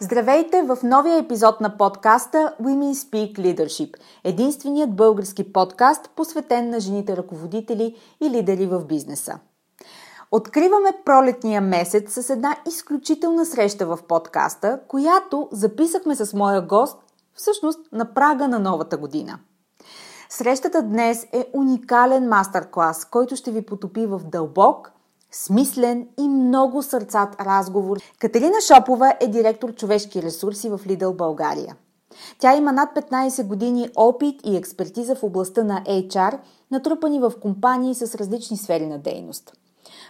Здравейте в новия епизод на подкаста Women Speak Leadership, единственият български подкаст, посветен на жените ръководители и лидери в бизнеса. Откриваме пролетния месец с една изключителна среща в подкаста, която записахме с моя гост всъщност на прага на новата година. Срещата днес е уникален мастер-клас, който ще ви потопи в дълбок, смислен и много сърцат разговор. Катерина Шопова е директор човешки ресурси в Лидъл България. Тя има над 15 години опит и експертиза в областта на HR, натрупани в компании с различни сфери на дейност.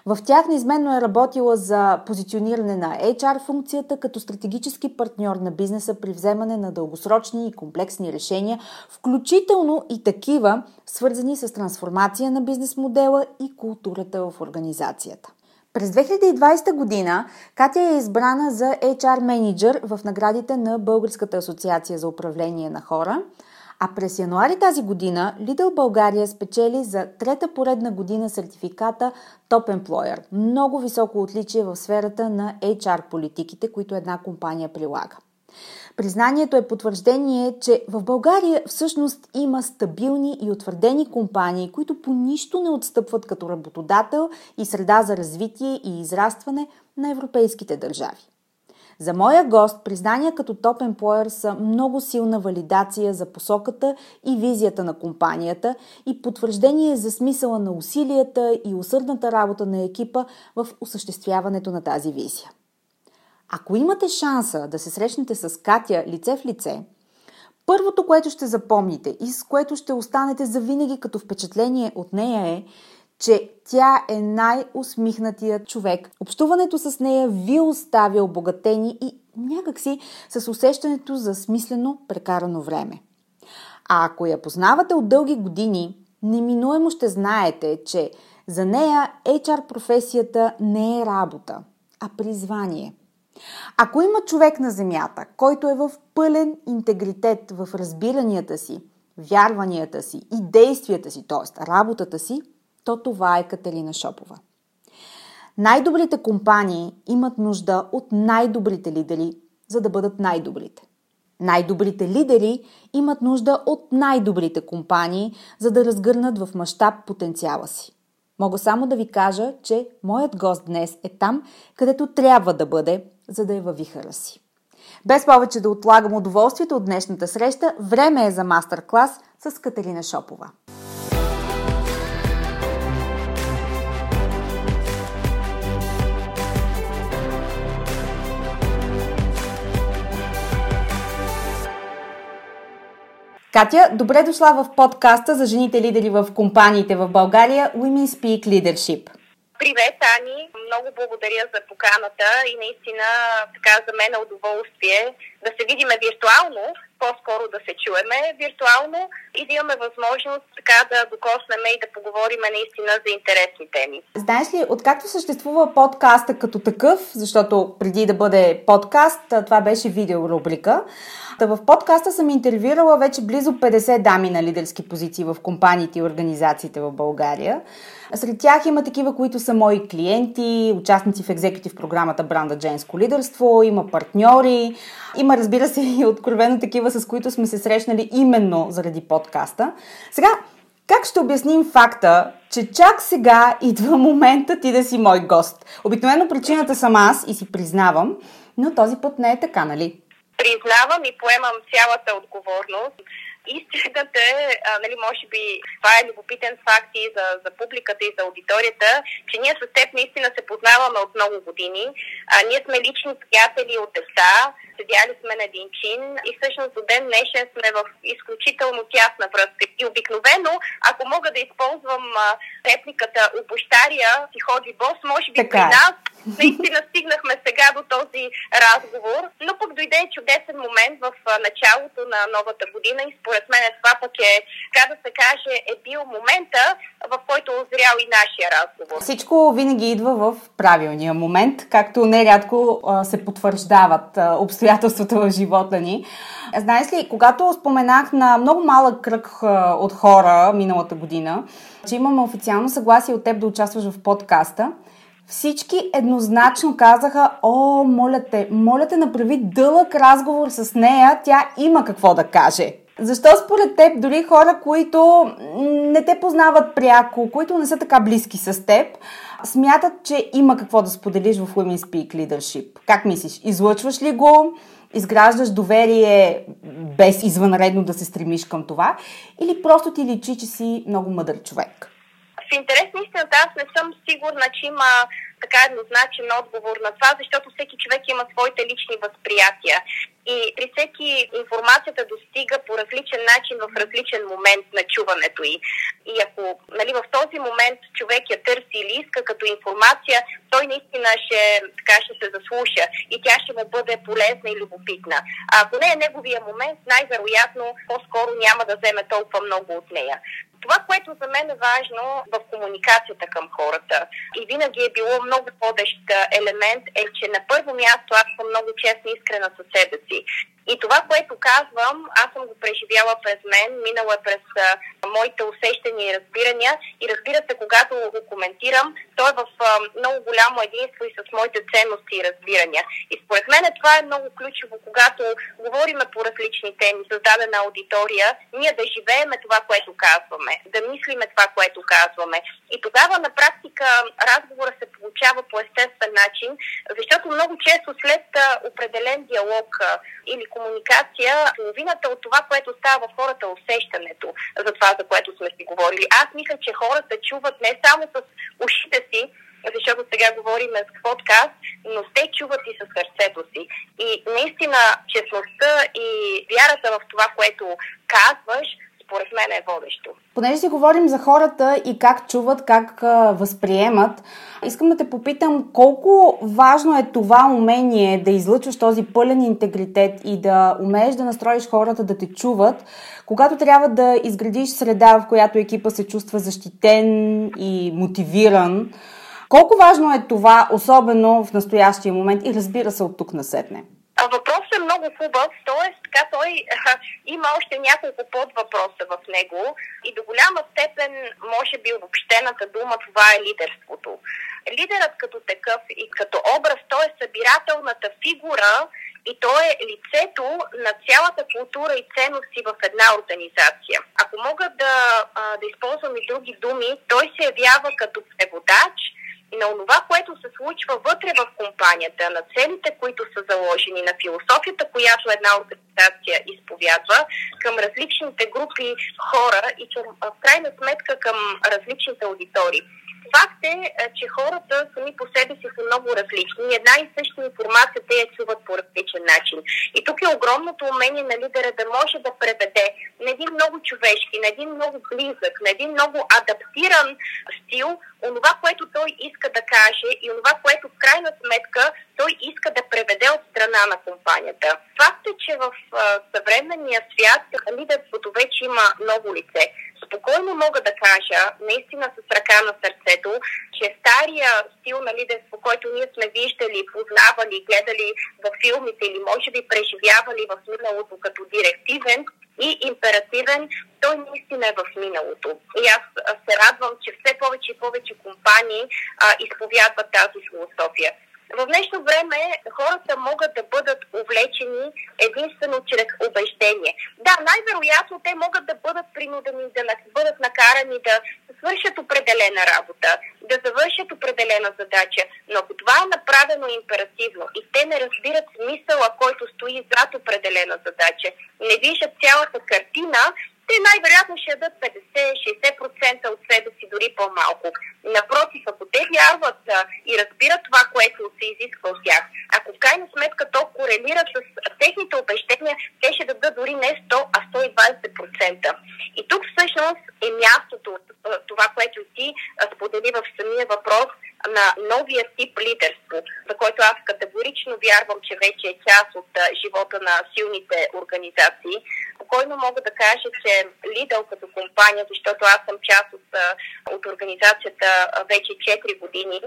В тях неизменно е работила за позициониране на HR функцията като стратегически партньор на бизнеса при вземане на дългосрочни и комплексни решения, включително и такива, свързани с трансформация на бизнес модела и културата в организацията. През 2020 година Катя е избрана за HR менеджер в наградите на Българската асоциация за управление на хора – а през януари тази година Lidl България спечели за трета поредна година сертификата Top Employer. Много високо отличие в сферата на HR политиките, които една компания прилага. Признанието е потвърждение, че в България всъщност има стабилни и утвърдени компании, които по нищо не отстъпват като работодател и среда за развитие и израстване на европейските държави. За моя гост признания като Top Employer са много силна валидация за посоката и визията на компанията и потвърждение за смисъла на усилията и усърдната работа на екипа в осъществяването на тази визия. Ако имате шанса да се срещнете с Катя лице в лице, първото, което ще запомните и с което ще останете завинаги като впечатление от нея е, че тя е най-усмихнатият човек. Общуването с нея ви оставя обогатени и някакси с усещането за смислено прекарано време. А ако я познавате от дълги години, неминуемо ще знаете, че за нея HR професията не е работа, а призвание. Ако има човек на Земята, който е в пълен интегритет в разбиранията си, вярванията си и действията си, т.е. работата си, то това е Катерина Шопова. Най-добрите компании имат нужда от най-добрите лидери, за да бъдат най-добрите. Най-добрите лидери имат нужда от най-добрите компании, за да разгърнат в мащаб потенциала си. Мога само да ви кажа, че моят гост днес е там, където трябва да бъде, за да е във вихара си. Без повече да отлагам удоволствието от днешната среща, време е за мастер-клас с Катерина Шопова. Катя, добре дошла в подкаста за жените лидери в компаниите в България Women Speak Leadership. Привет, Ани! Много благодаря за поканата и наистина така за мен е удоволствие да се видиме виртуално, по-скоро да се чуеме виртуално и да имаме възможност така да докоснем и да поговорим наистина за интересни теми. Знаеш ли, откакто съществува подкаста като такъв, защото преди да бъде подкаст, това беше видеорубрика, Та в подкаста съм интервюирала вече близо 50 дами на лидерски позиции в компаниите и организациите в България. Сред тях има такива, които са мои клиенти, участници в екзекутив програмата Бранда Женско лидерство, има партньори, има разбира се и откровено такива, с които сме се срещнали именно заради подкаста. Сега, как ще обясним факта, че чак сега идва момента ти да си мой гост? Обикновено причината съм аз и си признавам, но този път не е така, нали? Признавам и поемам цялата отговорност истината е, а, нали, може би това е любопитен факт и за, за публиката и за аудиторията, че ние с теб наистина се познаваме от много години. А, ние сме лични приятели от деца, седяли сме на един чин и всъщност до ден днешен сме в изключително тясна връзка. И обикновено, ако мога да използвам а, репликата обощария си ходи бос, може би така. при е. нас наистина стигнахме сега до този разговор, но пък дойде чудесен момент в началото на новата година и според мен това пък е, така да се каже, е бил момента, в който е озрял и нашия разговор. Всичко винаги идва в правилния момент, както нерядко се потвърждават обстоятелствата в живота ни. Знаеш ли, когато споменах на много малък кръг от хора миналата година, че имаме официално съгласие от теб да участваш в подкаста, всички еднозначно казаха, о, моля те, моля те, направи дълъг разговор с нея, тя има какво да каже. Защо според теб дори хора, които не те познават пряко, които не са така близки с теб, смятат, че има какво да споделиш в Women Speak Leadership? Как мислиш? Излъчваш ли го? Изграждаш доверие без извънредно да се стремиш към това? Или просто ти личи, че си много мъдър човек? В интерес на истината аз не съм сигурна, че има така еднозначен отговор на това, защото всеки човек има своите лични възприятия. И при всеки информацията достига по различен начин в различен момент на чуването й. И ако нали, в този момент човек я търси или иска като информация, той наистина ще, така, ще се заслуша и тя ще му бъде полезна и любопитна. А ако не е неговия момент, най-вероятно по-скоро няма да вземе толкова много от нея. Това, което за мен е важно в комуникацията към хората и винаги е било много водещ елемент е, че на първо място аз съм много честна и искрена със себе си. И това, което казвам, аз съм го преживяла през мен, минала е през а, моите усещания и разбирания. И разбира се, когато го коментирам, то е в а, много голямо единство и с моите ценности и разбирания. И според мен това е много ключово, когато говориме по различни теми, създадена аудитория, ние да живееме това, което казваме, да мислиме това, което казваме. И тогава на практика разговора се получава по естествен начин, защото много често след а, определен диалог а, или комуникация, половината от това, което става в хората, е усещането за това, за което сме си говорили. Аз мисля, че хората чуват не само с ушите си, защото сега говорим с подкаст, но те чуват и с сърцето си. И наистина честността и вярата в това, което казваш, според мен е водещо. Понеже си говорим за хората и как чуват, как възприемат, искам да те попитам колко важно е това умение да излъчваш този пълен интегритет и да умееш да настроиш хората да те чуват, когато трябва да изградиш среда, в която екипа се чувства защитен и мотивиран. Колко важно е това, особено в настоящия момент и разбира се от тук насетне? Много хубав, т.е. така той има още няколко подвъпроса в него и до голяма степен, може би обобщената дума, това е лидерството. Лидерът като такъв и като образ, той е събирателната фигура и то е лицето на цялата култура и ценности в една организация. Ако мога да, да използвам и други думи, той се явява като преводач – на това, което се случва вътре в компанията, на целите, които са заложени, на философията, която една организация изповядва към различните групи хора и към, в крайна сметка към различните аудитории. Факт е, че хората сами по себе си са много различни една и съща информация те я чуват по различен начин. И тук е огромното умение на лидера да може да преведе на един много човешки, на един много близък, на един много адаптиран стил онова, което той иска да каже и онова, което в крайна сметка той иска да преведе от страна на компанията. Факт е, че в съвременния свят лидерството вече има много лице. Спокойно мога да кажа, наистина с ръка на сърцето, че стария стил на лидерство, който ние сме виждали, познавали, гледали в филмите или може би преживявали в миналото като директивен, и императивен, той наистина е в миналото. И аз се радвам, че все повече и повече компании а, изповядват тази философия. В днешно време хората могат да бъдат увлечени единствено чрез убеждение. Да, най-вероятно те могат да бъдат принудени да бъдат накарани да свършат определена работа, да завършат определена задача, но ако това е направено императивно и те не разбират смисъла, който стои зад определена задача, не виждат цялата картина, те най-вероятно ще ядат 50-60% от себе си, дори по-малко. Напротив, ако те вярват а, и разбират това, което се изисква от тях, ако в крайна сметка то корелира с техните убеждения, те ще дадат дори не 100, а 120%. И тук всъщност е мястото, това, което ти сподели в самия въпрос, на новия тип лидерство, за който аз категорично вярвам, че вече е част от живота на силните организации. Спокойно мога да кажа, че Lidl като компания, защото аз съм част от, от организацията вече 4 години,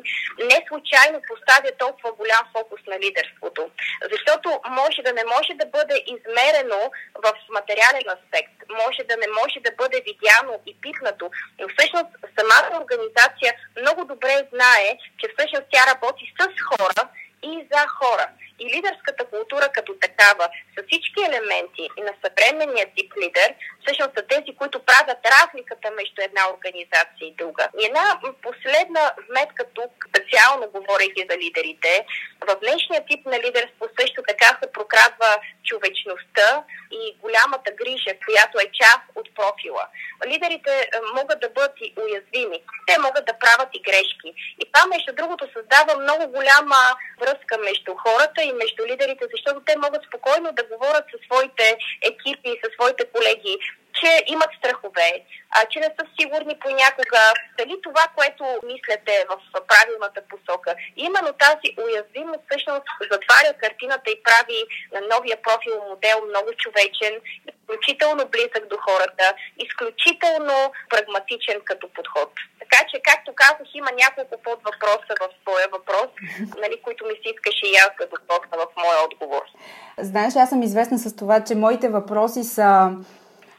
не случайно поставя толкова голям фокус на лидерството. Защото може да не може да бъде измерено в материален аспект, може да не може да бъде видяно и пипнато, но всъщност самата организация много добре знае, че всъщност тя работи с хора и за хора. И лидерската култура като такава, с всички елементи на съвременния тип лидер, всъщност са тези, които правят разликата между една организация и друга. И една последна вметка тук, специално говорейки за лидерите, в днешния тип на лидерство също така се прокрадва човечността и голямата грижа, която е част от профила. Лидерите е, могат да бъдат и уязвими. Те могат да правят и грешки. И това, между другото, създава много голяма връзка между хората и между лидерите, защото те могат спокойно да говорят със своите екипи, със своите колеги, че имат страхове, а, че не са сигурни понякога дали това, което мислите в правилната посока. Именно тази уязвимост всъщност затваря картината и прави новия профил модел много човечен, изключително близък до хората, изключително прагматичен като подход. Така че, както казах, има няколко подвъпроса в своя въпрос, нали, които ми се искаше и аз да допълна в моя отговор. Знаеш, аз съм известна с това, че моите въпроси са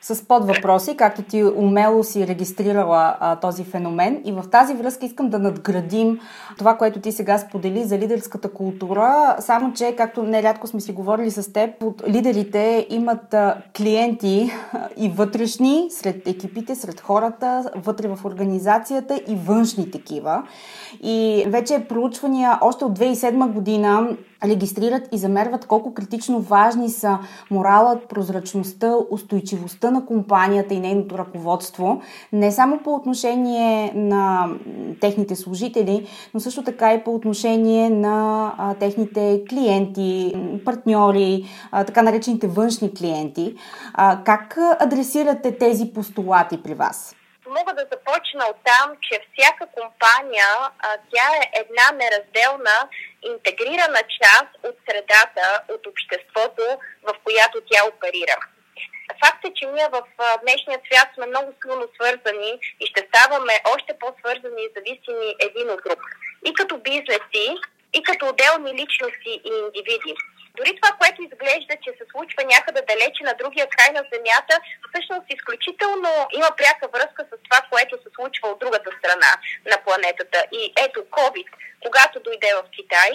с подвъпроси, както ти умело си регистрирала а, този феномен. И в тази връзка искам да надградим това, което ти сега сподели за лидерската култура. Само, че, както нерядко сме си говорили с теб, лидерите имат а, клиенти и вътрешни сред екипите, сред хората, вътре в организацията и външни такива. И вече проучвания още от 2007 година регистрират и замерват колко критично важни са моралът, прозрачността, устойчивостта на компанията и нейното ръководство, не само по отношение на техните служители, но също така и по отношение на а, техните клиенти, партньори, а, така наречените външни клиенти. А, как адресирате тези постулати при вас? Мога да започна от там, че всяка компания, а, тя е една неразделна, интегрирана част от средата, от обществото, в която тя оперира. Факт е, че ние в днешния свят сме много силно свързани и ще ставаме още по-свързани и зависими един от друг. И като бизнеси, и като отделни личности и индивиди. Дори това, което изглежда, че се случва някъде далече на другия край на Земята, всъщност изключително има пряка връзка с това, което се случва от другата страна на планетата. И ето COVID, когато дойде в Китай,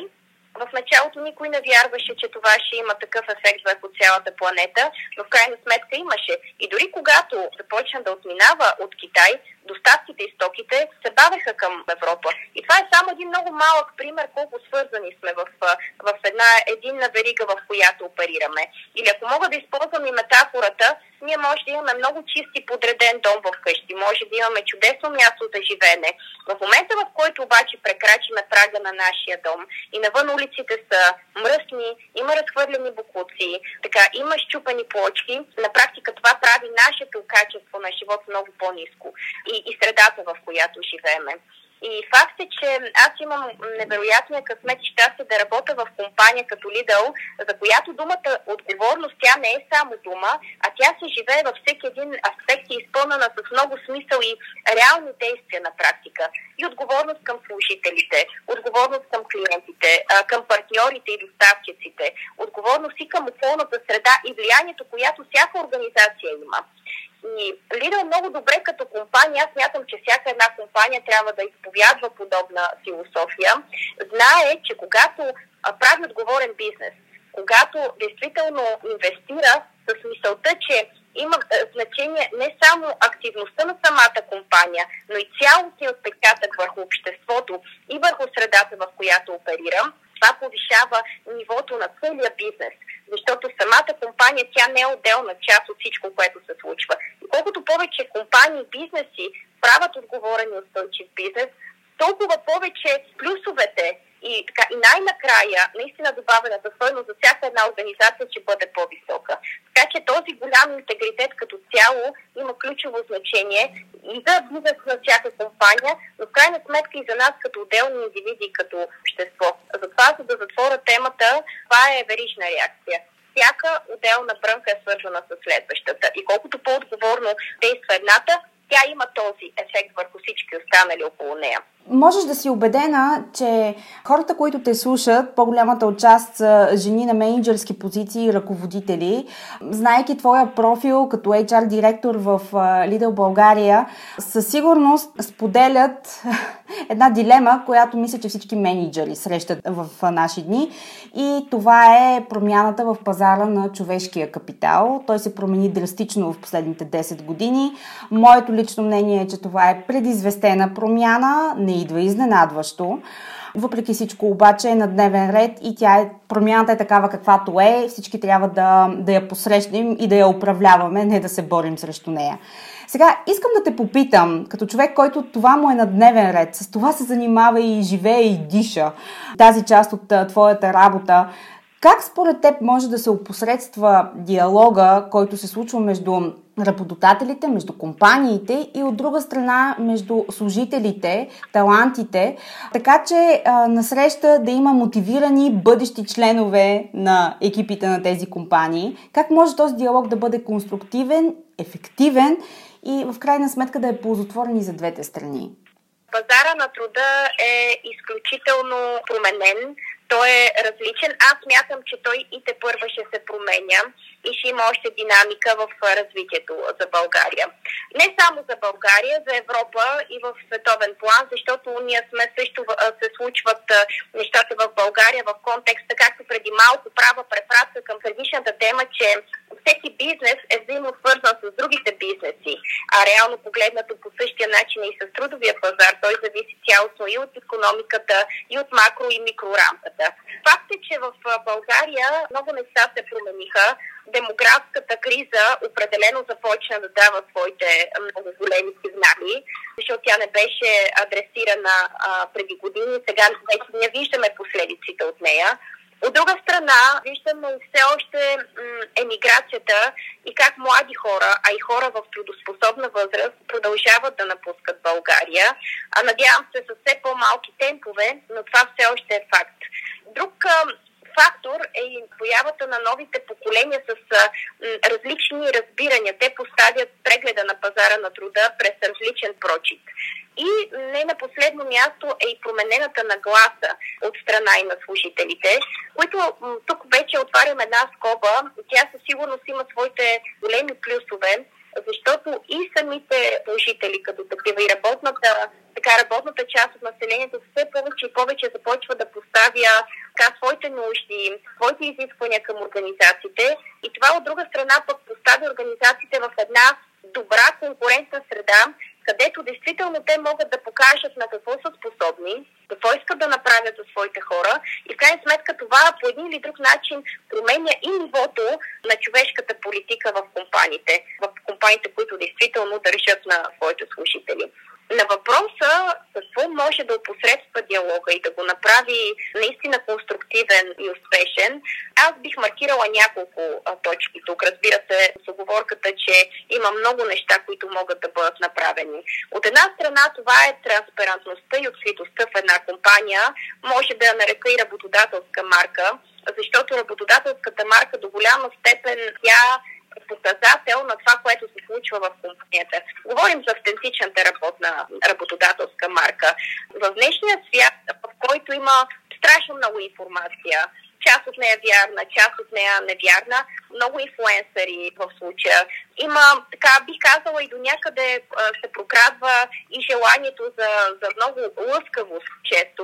в началото никой не вярваше, че това ще има такъв ефект върху цялата планета, но в крайна сметка имаше. И дори когато започна да отминава от Китай, доставките и стоките се бавеха към Европа. И това е само един много малък пример колко свързани сме в, в една единна верига, в която оперираме. Или ако мога да използвам и метафората, ние може да имаме много чист и подреден дом в къщи, може да имаме чудесно място за живеене. В момента, в който обаче прекрачиме прага на нашия дом и навън улиците са мръсни, има разхвърлени буклуци, така, има щупани плочки, на практика това прави нашето качество на живот много по-низко. И и, средата, в която живееме. И факт е, че аз имам невероятния късмет и щастие да работя в компания като Lidl, за която думата отговорност, тя не е само дума, а тя се живее във всеки един аспект и е изпълнена с много смисъл и реални действия на практика. И отговорност към служителите, отговорност към клиентите, към партньорите и доставчиците, отговорност и към околната среда и влиянието, която всяка организация има. И Lidl много добре като компания, аз мятам, че всяка една компания трябва да изповядва подобна философия, знае, че когато прави отговорен бизнес, когато действително инвестира с мисълта, че има значение не само активността на самата компания, но и цялостният отпечатък върху обществото и върху средата, в която оперира, това повишава нивото на целия бизнес. Защото самата компания, тя не е отделна част от всичко, което се случва. И колкото повече компании и бизнеси правят отговорен и устойчив бизнес, толкова повече плюсовете и, така, и най-накрая, наистина добавената стойност за всяка една организация ще бъде по-висока. Така че този голям интегритет като цяло има ключово значение и за бизнес на всяка компания, но в крайна сметка и за нас като отделни индивиди, като общество. Затова, за да затворя темата, това е верижна реакция всяка отделна брънка е свързана с следващата. И колкото по-отговорно действа едната, тя има този ефект върху всички останали около нея можеш да си убедена, че хората, които те слушат, по-голямата част са жени на менеджерски позиции и ръководители. Знайки твоя профил като HR директор в Lidl България, със сигурност споделят една дилема, която мисля, че всички менеджери срещат в наши дни. И това е промяната в пазара на човешкия капитал. Той се промени драстично в последните 10 години. Моето лично мнение е, че това е предизвестена промяна, не идва изненадващо. Въпреки всичко обаче е на дневен ред и тя е, промяната е такава каквато е. Всички трябва да, да я посрещнем и да я управляваме, не да се борим срещу нея. Сега, искам да те попитам, като човек, който това му е на дневен ред, с това се занимава и живее и диша тази част от твоята работа, как според теб може да се опосредства диалога, който се случва между работодателите, между компаниите и от друга страна между служителите, талантите, така че а, насреща да има мотивирани бъдещи членове на екипите на тези компании? Как може този диалог да бъде конструктивен, ефективен и в крайна сметка да е ползотворен и за двете страни? Пазара на труда е изключително променен. Той е различен. Аз мятам, че той и те първа ще се променя и ще има още динамика в развитието за България. Не само за България, за Европа и в световен план, защото ние сме също се случват нещата в България в контекста, както преди малко права препратка към предишната тема, че всеки бизнес е взаимно свързан с другите бизнеси, а реално погледнато по същия начин и с трудовия пазар, той зависи цялостно и от економиката, и от макро и микрорамката. Факт е, че в България много неща се промениха демографската криза определено започна да дава своите много големи сигнали, защото тя не беше адресирана а, преди години. Сега вече не виждаме последиците от нея. От друга страна, виждаме все още емиграцията и как млади хора, а и хора в трудоспособна възраст продължават да напускат България. А надявам се с все по-малки темпове, но това все още е факт. Друг фактор е и появата на новите поколения с различни разбирания. Те поставят прегледа на пазара на труда през различен прочит. И не на последно място е и променената нагласа от страна и на служителите, които тук вече отварям една скоба. Тя със сигурност има своите големи плюсове, защото и самите служители като такива и работната, така, работната част от населението все повече и повече започва да поставя така, своите нужди, своите изисквания към организациите. И това от друга страна пък поставя организациите в една добра конкурентна среда, където действително те могат да покажат на какво са способни, какво искат да направят за своите хора. И в крайна сметка това по един или друг начин променя и нивото на човешката политика в компаниите, в компаниите, които действително държат на своите служители. На въпроса какво може да опосредства диалога и да го направи наистина конструктивен и успешен, аз бих маркирала няколко точки тук. Разбира се, с оговорката, че има много неща, които могат да бъдат направени. От една страна това е транспарентността и откритостта в една компания. Може да я нарека и работодателска марка, защото работодателската марка до голяма степен тя показател на това, което се случва в компанията. Говорим за автентичната работна работодателска марка. В днешния свят, в който има страшно много информация, част от нея е вярна, част от нея е невярна. Много инфлуенсъри в случая. Има, така бих казала, и до някъде се прокрадва и желанието за, за много лъскавост често.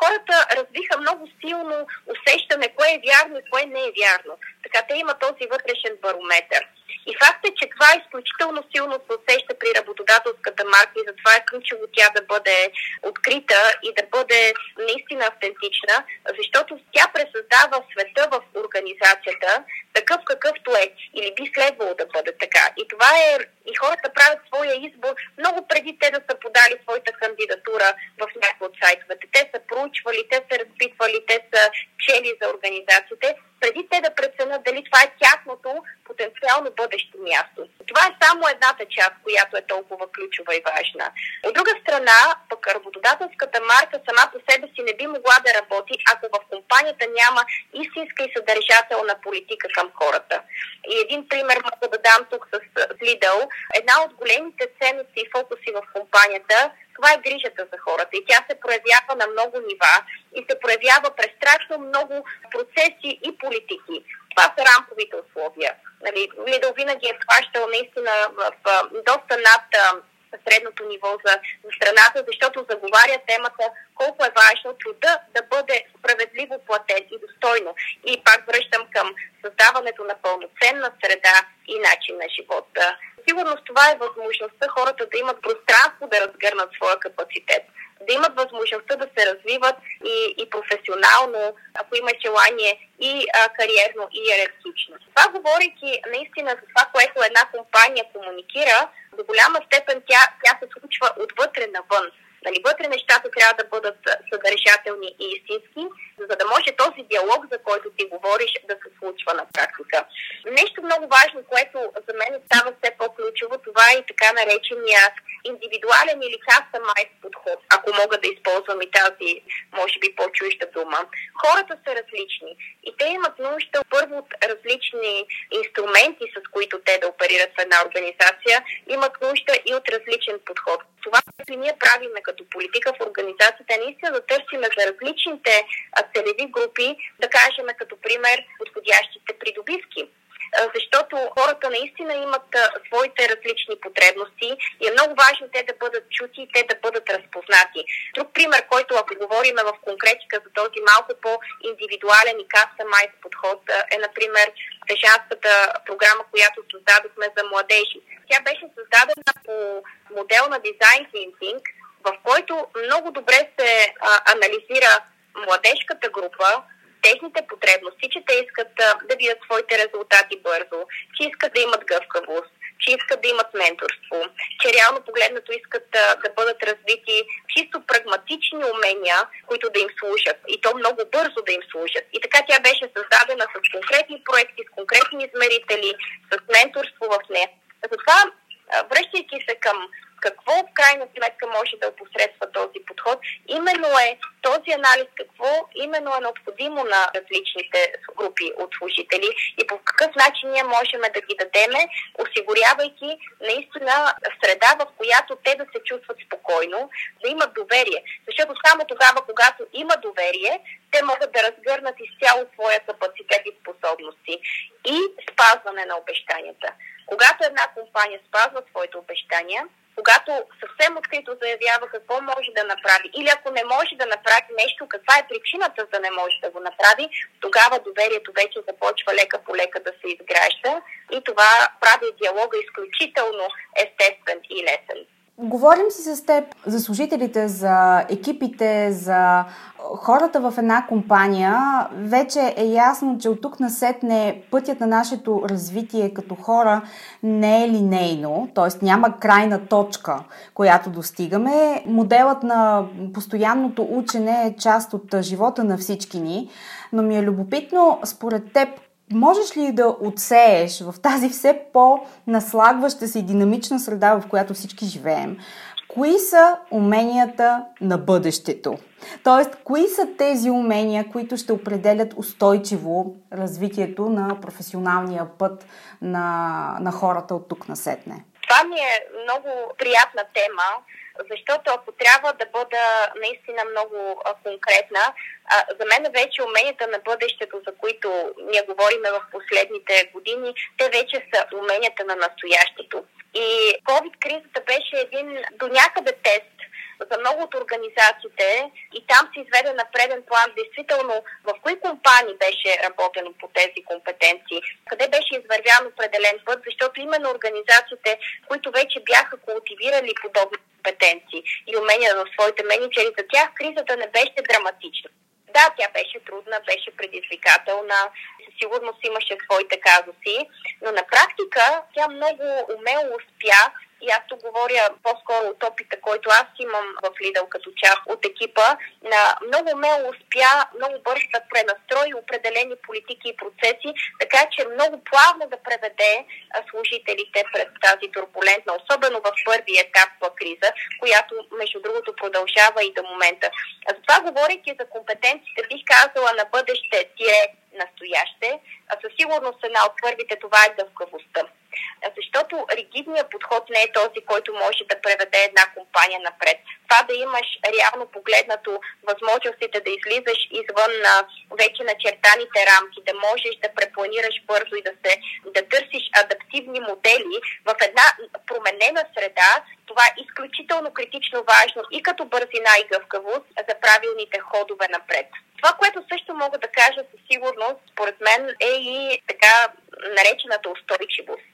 Хората развиха много силно усещане кое е вярно и кое не е вярно. Така те имат този вътрешен барометр. И факт е, че това е изключително силно се усеща при работодателската марка и затова е ключово тя да бъде открита и да бъде наистина автентична, защото тя пресъздава света в организацията такъв какъвто е или би следвало да бъде така. И това е, и хората правят своя избор много преди те да са подали своята кандидатура в някои от сайтовете. Те са проучвали, те са разпитвали, те са чели за организациите преди те да преценят дали това е тяхното потенциално бъдещо място. Това е само едната част, която е толкова ключова и важна. От друга страна, пък работодателската марка сама по себе си не би могла да работи, ако в компанията няма истинска и съдържателна политика към хората. И един пример мога да дам тук с Lidl. Една от големите ценности и фокуси в компанията това е грижата за хората и тя се проявява на много нива и се проявява през страшно много процеси и политики. Това са рамковите условия. Нали, Лидъл винаги е плащал наистина в, в доста над средното ниво за, за страната, защото заговаря темата колко е важно труда да бъде справедливо платен и достойно. И пак връщам към създаването на пълноценна среда и начин на живота. Сигурно това е възможността хората да имат пространство да разгърнат своя капацитет да имат възможността да се развиват и, и професионално, ако има желание, и а, кариерно, и иерархично. Това говорейки наистина за това, което една компания комуникира, до голяма степен тя, тя се случва отвътре навън. Нали, вътре нещата трябва да бъдат съдържателни и истински, за да може този диалог, за който ти говориш, да се случва на практика. Нещо много важно, което за мен става все по-ключово, това е и така наречения индивидуален или customized подход, ако мога да използвам и тази, може би, по-чужда дума. Хората са различни и те имат нужда първо от различни инструменти, с които те да оперират в една организация, имат нужда и от различен подход. Това, което ние правиме като политика в организацията, е наистина да търсиме за различните целеви групи, да кажем като пример подходящите придобивки защото хората наистина имат своите различни потребности и е много важно те да бъдат чути и те да бъдат разпознати. Друг пример, който ако говорим в конкретика за този малко по-индивидуален и customized подход е, например, Тежанската програма, която създадохме за младежи. Тя беше създадена по модел на дизайн thinking, в който много добре се а, анализира младежката група, техните потребности, че те искат да, видят своите резултати бързо, че искат да имат гъвкавост, че искат да имат менторство, че реално погледнато искат да бъдат развити чисто прагматични умения, които да им служат и то много бързо да им служат. И така тя беше създадена с конкретни проекти, с конкретни измерители, с менторство в нея. Затова, връщайки се към какво в крайна сметка може да опосредства този подход, именно е този анализ какво именно е необходимо на различните групи от служители и по какъв начин ние можем да ги дадеме, осигурявайки наистина среда, в която те да се чувстват спокойно, да имат доверие. Защото само тогава, когато има доверие, те могат да разгърнат изцяло своя капацитет и способности и спазване на обещанията. Когато една компания спазва своите обещания, когато съвсем открито заявява какво може да направи или ако не може да направи нещо, каква е причината за да не може да го направи, тогава доверието вече започва лека по лека да се изгражда и това прави диалога изключително естествен и лесен. Говорим си с теб за служителите, за екипите, за хората в една компания. Вече е ясно, че от тук насетне пътят на нашето развитие като хора не е линейно, т.е. няма крайна точка, която достигаме. Моделът на постоянното учене е част от живота на всички ни, но ми е любопитно според теб Можеш ли да отсееш в тази все по-наслагваща се и динамична среда, в която всички живеем, кои са уменията на бъдещето? Тоест, кои са тези умения, които ще определят устойчиво развитието на професионалния път на, на хората от тук насетне? Това ми е много приятна тема, защото ако трябва да бъда наистина много конкретна, за мен вече уменията на бъдещето, за които ние говориме в последните години, те вече са уменията на настоящето. И COVID-кризата беше един до някъде тест за много от организациите и там се изведе на преден план действително в кои компании беше работено по тези компетенции, къде беше извървян определен път, защото именно организациите, които вече бяха култивирали подобни компетенции и умения на своите менеджери, за тях кризата не беше драматична. Да, тя беше трудна, беше предизвикателна, със сигурност имаше своите казуси, но на практика тя много умело успя и аз тук говоря по-скоро от опита, който аз имам в Лидъл като част от екипа, на много умело успя много бързо да пренастрои определени политики и процеси, така че много плавно да преведе служителите пред тази турбулентна, особено в първи етап в криза, която между другото продължава и до момента. Затова говоряки за компетенциите, бих казала на бъдеще тие настояще, а със сигурност една от първите това е гъвкавостта защото ригидният подход не е този, който може да преведе една компания напред. Това да имаш реално погледнато възможностите да излизаш извън на вече начертаните рамки, да можеш да препланираш бързо и да, се, да търсиш адаптивни модели в една променена среда, това е изключително критично важно и като бързина и гъвкавост за правилните ходове напред. Това, което също мога да кажа със сигурност, според мен, е и така наречената устойчивост.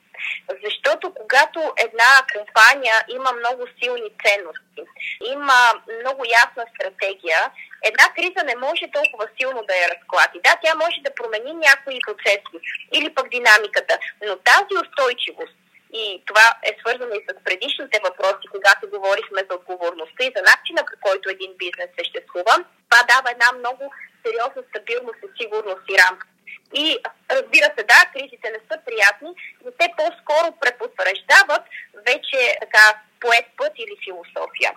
Защото когато една компания има много силни ценности, има много ясна стратегия, една криза не може толкова силно да я разклати. Да, тя може да промени някои процеси или пък динамиката, но тази устойчивост и това е свързано и с предишните въпроси, когато говорихме за отговорността и за начина по който един бизнес съществува. Това дава една много сериозна стабилност и сигурност и рамка. И разбира се, да, кризите не са приятни, но те по-скоро препотвърждават вече така поет път или философия.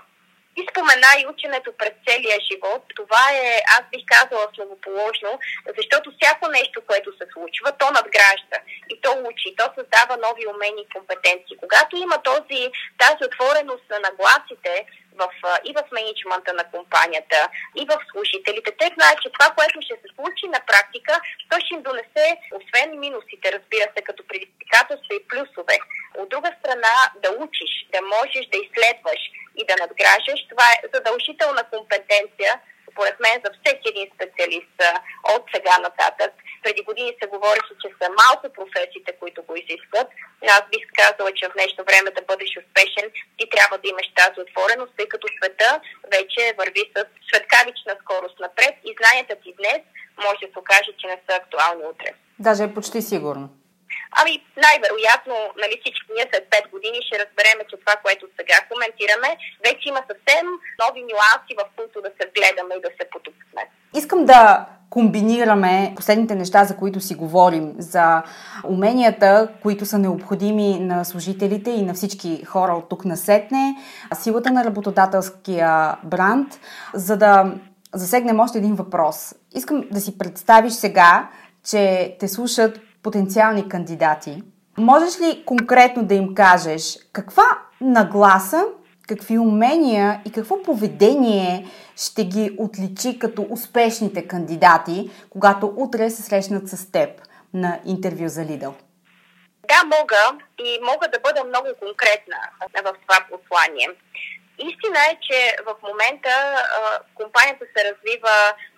И спомена и ученето през целия живот. Това е, аз бих казала, словоположно, защото всяко нещо, което се случва, то надгражда и то учи, то създава нови умени и компетенции. Когато има този, тази отвореност на нагласите, в, и в менеджмента на компанията, и в служителите. Те знаят, че това, което ще се случи на практика, то ще им донесе, освен минусите, разбира се, като предизвикателства и плюсове. От друга страна, да учиш, да можеш да изследваш и да надграждаш, това е задължителна компетенция, според мен, за всеки един специалист от сега нататък. Преди години се говореше, че са малко професиите, които го изискват. Аз бих казала, че в днешно време да бъдеш успешен, ти трябва да имаш тази отвореност, тъй като света вече върви с светкавична скорост напред и знанията ти днес може да се окаже, че не са актуални утре. Даже е почти сигурно. Ами, най-вероятно, нали всички ние след 5 години ще разбереме, че това, което сега коментираме, вече има съвсем нови нюанси, в които да се вгледаме и да се потопим. Искам да комбинираме последните неща, за които си говорим, за уменията, които са необходими на служителите и на всички хора от тук насетне, силата на работодателския бранд, за да засегнем още един въпрос. Искам да си представиш сега, че те слушат потенциални кандидати. Можеш ли конкретно да им кажеш каква нагласа, какви умения и какво поведение ще ги отличи като успешните кандидати, когато утре се срещнат с теб на интервю за Лидъл? Да, мога и мога да бъда много конкретна в това послание. Истина е, че в момента компанията се развива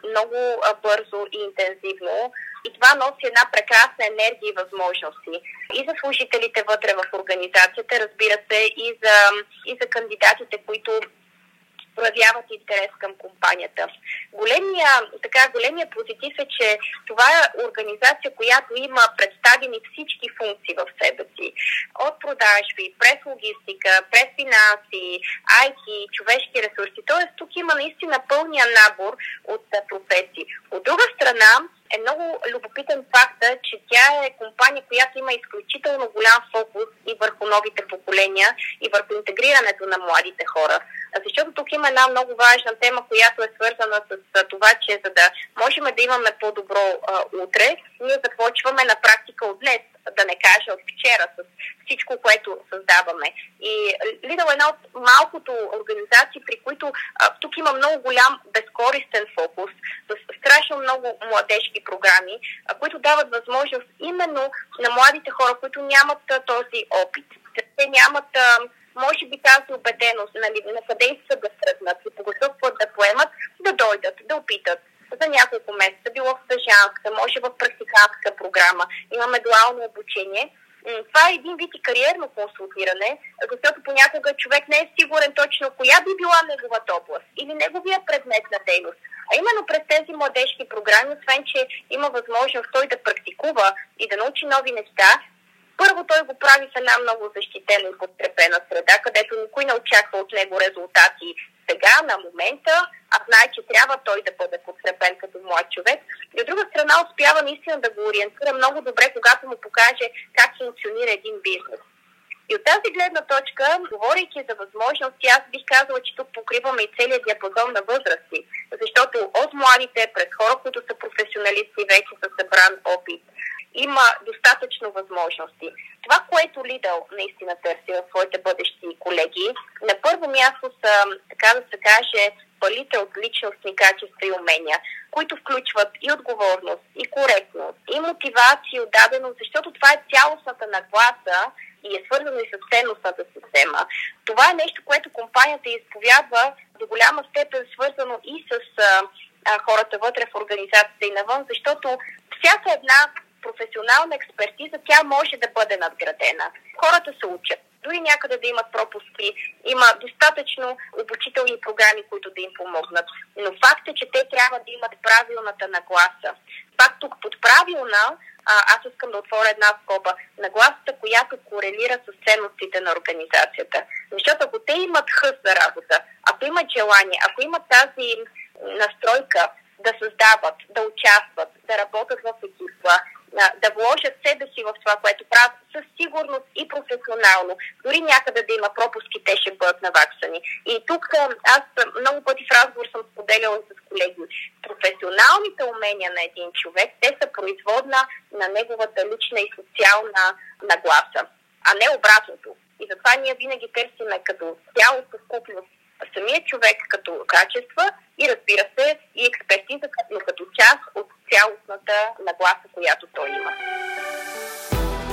много бързо и интензивно И това носи една прекрасна енергия и възможности. И за служителите вътре в организацията, разбира се, и за, и за кандидатите, които проявяват интерес към компанията. Големия, така, големия позитив е, че това е организация, която има представени всички функции в себе си. От продажби, през логистика, през финанси, IT, човешки ресурси. Тоест тук има наистина пълния набор от професии. От друга страна, е много любопитен факт, че тя е компания, която има изключително голям фокус и върху новите поколения, и върху интегрирането на младите хора. Защото тук има една много важна тема, която е свързана с това, че за да можем да имаме по-добро а, утре, ние започваме на практика от днес да не кажа от вчера, с всичко, което създаваме. И Lidl е една от малкото организации, при които а, тук има много голям безкористен фокус, с страшно много младежки програми, а, които дават възможност именно на младите хора, които нямат а, този опит. Те нямат а, може би тази убеденост, нали, на къде искат да тръгнат и по какъв път да поемат, да дойдат, да опитат за няколко месеца, било в стъжанска, може в практикантска програма, имаме дуално обучение. Това е един вид и кариерно консултиране, защото понякога човек не е сигурен точно коя би била неговата област или неговия предмет на дейност. А именно през тези младежки програми, освен че има възможност той да практикува и да научи нови неща, първо той го прави в една много защитена и подкрепена среда, където никой не очаква от него резултати сега, на момента, а знае, че трябва той да бъде подкрепен като млад човек. И от друга страна успява наистина да го ориентира много добре, когато му покаже как функционира един бизнес. И от тази гледна точка, говорейки за възможности, аз бих казала, че тук покриваме и целият диапазон на възрасти, защото от младите през хора, които са професионалисти, вече са събран опит, има достатъчно възможности. Това, което Lidl наистина търси в своите бъдещи колеги, на първо място са, така да се каже, палите от личностни качества и умения, които включват и отговорност, и коректност, и мотивация, и отдаденост, защото това е цялостната нагласа и е свързано и с ценностната система. Това е нещо, което компанията изповядва до голяма степен свързано и с а, хората вътре в организацията и навън, защото всяка една професионална експертиза, тя може да бъде надградена. Хората се учат. Дори някъде да имат пропуски, има достатъчно обучителни програми, които да им помогнат. Но факт е, че те трябва да имат правилната нагласа. Пак тук под правилна, а, аз искам да отворя една скоба, нагласата, която корелира с ценностите на организацията. Защото ако те имат хъс за работа, ако имат желание, ако имат тази настройка да създават, да участват, да работят в екипа, да вложат себе си в това, което правят със сигурност и професионално. Дори някъде да има пропуски, те ще бъдат наваксани. И тук аз много пъти в разговор съм споделяла с колеги. Професионалните умения на един човек, те са производна на неговата лична и социална нагласа, а не обратното. И затова ние винаги търсиме като цяло съвкупност самия човек като качества и разбира се и експертиза, но като част от цялостната нагласа, която той има.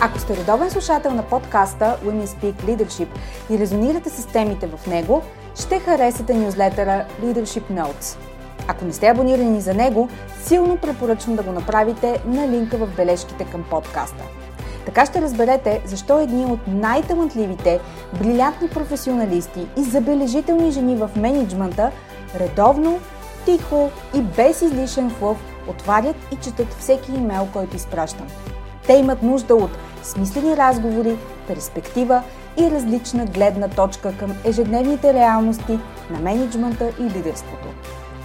Ако сте редовен слушател на подкаста Women Speak Leadership и резонирате с темите в него, ще харесате нюзлетъра Leadership Notes. Ако не сте абонирани за него, силно препоръчвам да го направите на линка в бележките към подкаста. Така ще разберете защо едни от най-талантливите, брилянтни професионалисти и забележителни жени в менеджмента редовно, тихо и без излишен флъв отварят и четат всеки имейл, който изпращам. Те имат нужда от смислени разговори, перспектива и различна гледна точка към ежедневните реалности на менеджмента и лидерството.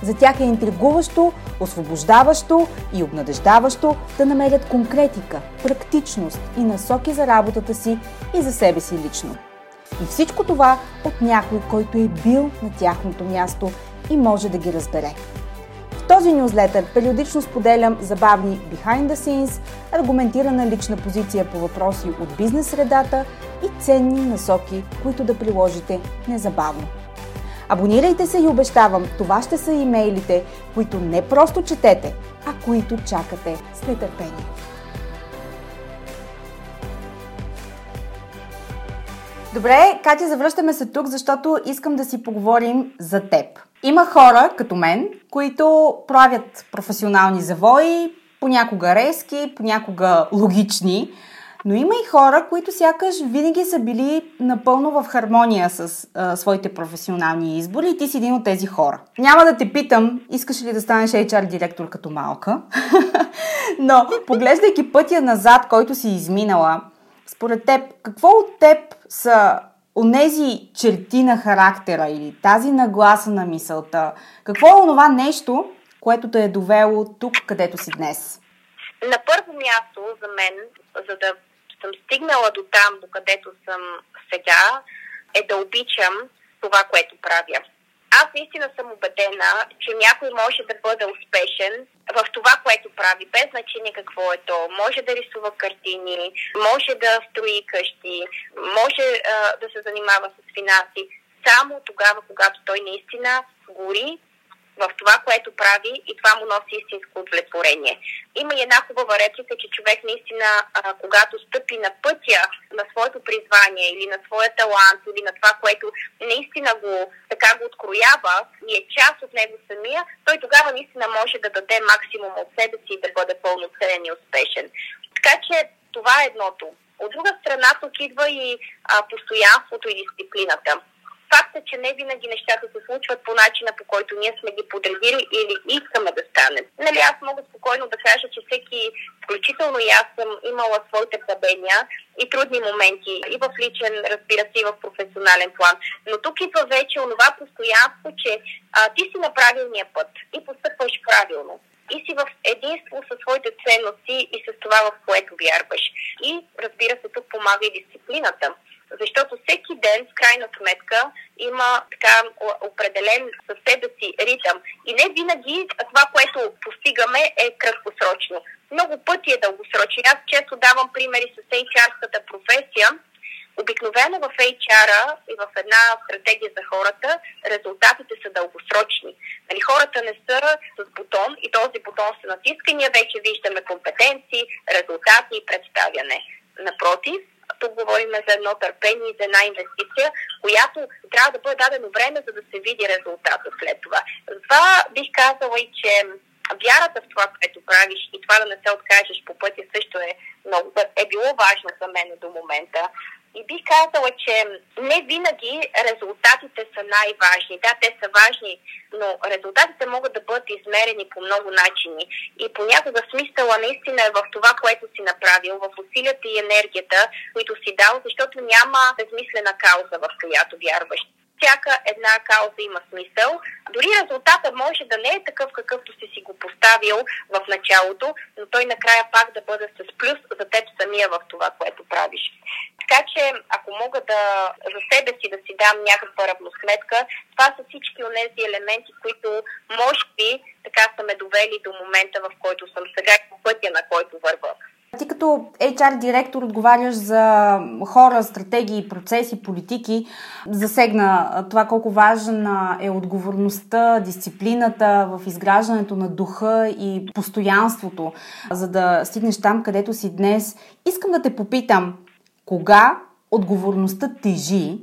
За тях е интригуващо, освобождаващо и обнадеждаващо да намерят конкретика, практичност и насоки за работата си и за себе си лично. И всичко това от някой, който е бил на тяхното място и може да ги разбере. В този нюзлетър периодично споделям забавни behind the scenes, аргументирана лична позиция по въпроси от бизнес средата и ценни насоки, които да приложите незабавно. Абонирайте се и обещавам, това ще са имейлите, които не просто четете, а които чакате с нетърпение. Добре, Катя, завръщаме се тук, защото искам да си поговорим за теб. Има хора, като мен, които правят професионални завои, понякога резки, понякога логични. Но има и хора, които сякаш винаги са били напълно в хармония с а, своите професионални избори и ти си един от тези хора. Няма да те питам, искаш ли да станеш HR директор като малка, но поглеждайки пътя назад, който си изминала, според теб, какво от теб са онези черти на характера или тази нагласа на мисълта? Какво е онова нещо, което те е довело тук, където си днес? На първо място за мен, за да съм стигнала до там, до където съм сега, е да обичам това, което правя. Аз наистина съм убедена, че някой може да бъде успешен в това, което прави, без значение какво е то. Може да рисува картини, може да строи къщи, може а, да се занимава с финанси, само тогава, когато той наистина гори в това, което прави и това му носи истинско удовлетворение. Има и една хубава реплика, че човек наистина, а, когато стъпи на пътя на своето призвание или на своя талант или на това, което наистина го така го откроява и е част от него самия, той тогава наистина може да даде максимум от себе си и да бъде пълноценен и успешен. Така че това е едното. От друга страна тук идва и а, постоянството и дисциплината факта, че не винаги нещата се случват по начина, по който ние сме ги подредили или искаме да стане. Нали, аз мога спокойно да кажа, че всеки, включително и аз съм имала своите падения и трудни моменти, и в личен, разбира се, и в професионален план. Но тук идва вече онова постоянство, че а, ти си на правилния път и постъпваш правилно и си в единство със своите ценности и с това, в което вярваш. И, разбира се, тук помага и дисциплината. Защото всеки ден, в крайна сметка, има така определен със себе си ритъм. И не винаги това, което постигаме е краткосрочно. Много пъти е дългосрочно. Аз често давам примери с HR-ската професия. Обикновено в HR-а и в една стратегия за хората резултатите са дългосрочни. Нали, хората не са с бутон и този бутон се натиска ние вече виждаме компетенции, резултати и представяне. Напротив, тук говорим за едно търпение и за една инвестиция, която трябва да бъде дадено време, за да се види резултата след това. Затова бих казала и, че вярата в това, което правиш и това да не се откажеш по пътя също е, много, е било важно за мен до момента. И бих казала, че не винаги резултатите са най-важни. Да, те са важни, но резултатите могат да бъдат измерени по много начини. И понякога смисъла наистина е в това, което си направил, в усилията и енергията, които си дал, защото няма безмислена кауза, в която вярваш всяка една кауза има смисъл. Дори резултата може да не е такъв, какъвто си си го поставил в началото, но той накрая пак да бъде с плюс за теб самия в това, което правиш. Така че, ако мога да за себе си да си дам някаква равносметка, това са всички от тези елементи, които може би така са ме довели до момента, в който съм сега и по пътя, на който върва. Ти като HR директор отговаряш за хора, стратегии, процеси, политики. Засегна това колко важна е отговорността, дисциплината в изграждането на духа и постоянството, за да стигнеш там, където си днес. Искам да те попитам, кога отговорността тежи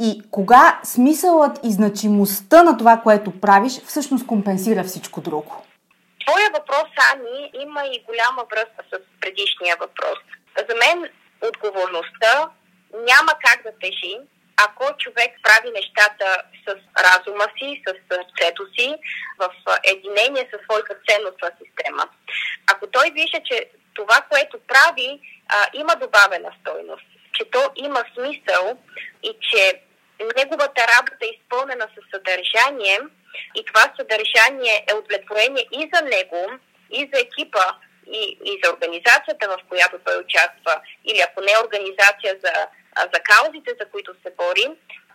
и кога смисълът и значимостта на това, което правиш, всъщност компенсира всичко друго? Твоя въпрос, Ани, има и голяма връзка с предишния въпрос. За мен отговорността няма как да тежи, ако човек прави нещата с разума си, с сърцето си, в единение със своята ценностна система. Ако той вижда, че това, което прави, има добавена стойност, че то има смисъл и че неговата работа е изпълнена със съдържание и това съдържание е удовлетворение и за него, и за екипа, и, и за организацията, в която той участва, или ако не организация за, за каузите, за които се бори,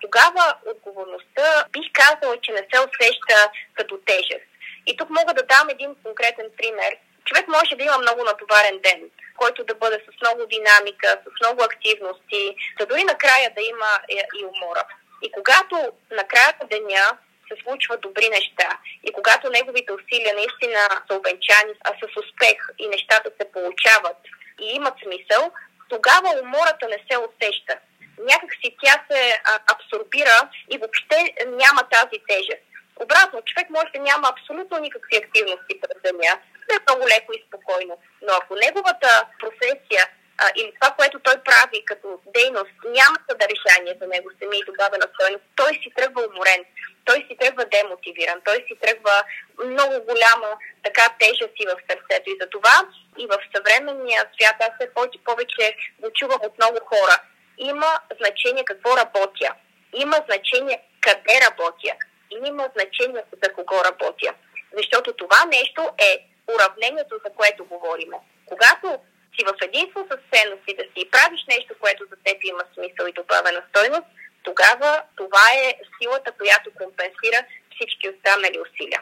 тогава отговорността бих казала, че не се усеща като тежест. И тук мога да дам един конкретен пример. Човек може да има много натоварен ден, който да бъде с много динамика, с много активности, да дори накрая да има и умора. И когато накрая на деня се случват добри неща и когато неговите усилия наистина са обенчани а с успех и нещата се получават и имат смисъл, тогава умората не се усеща. Някак си тя се абсорбира и въобще няма тази тежест. Обратно, човек може да няма абсолютно никакви активности през деня, е много леко и спокойно. Но ако неговата професия а, или това, което той прави като дейност, няма съдържание за него самия и добавена стойност, той си тръгва уморен, той си тръгва демотивиран, той си тръгва много голяма така тежест и в сърцето. И за това и в съвременния свят, аз все повече, го чувам от много хора, има значение какво работя, има значение къде работя, и има значение за кого работя. Защото това нещо е уравнението, за което говориме. Когато си в единство с ценностите си и правиш нещо, което за теб има смисъл и добавена стойност, тогава това е силата, която компенсира всички останали усилия.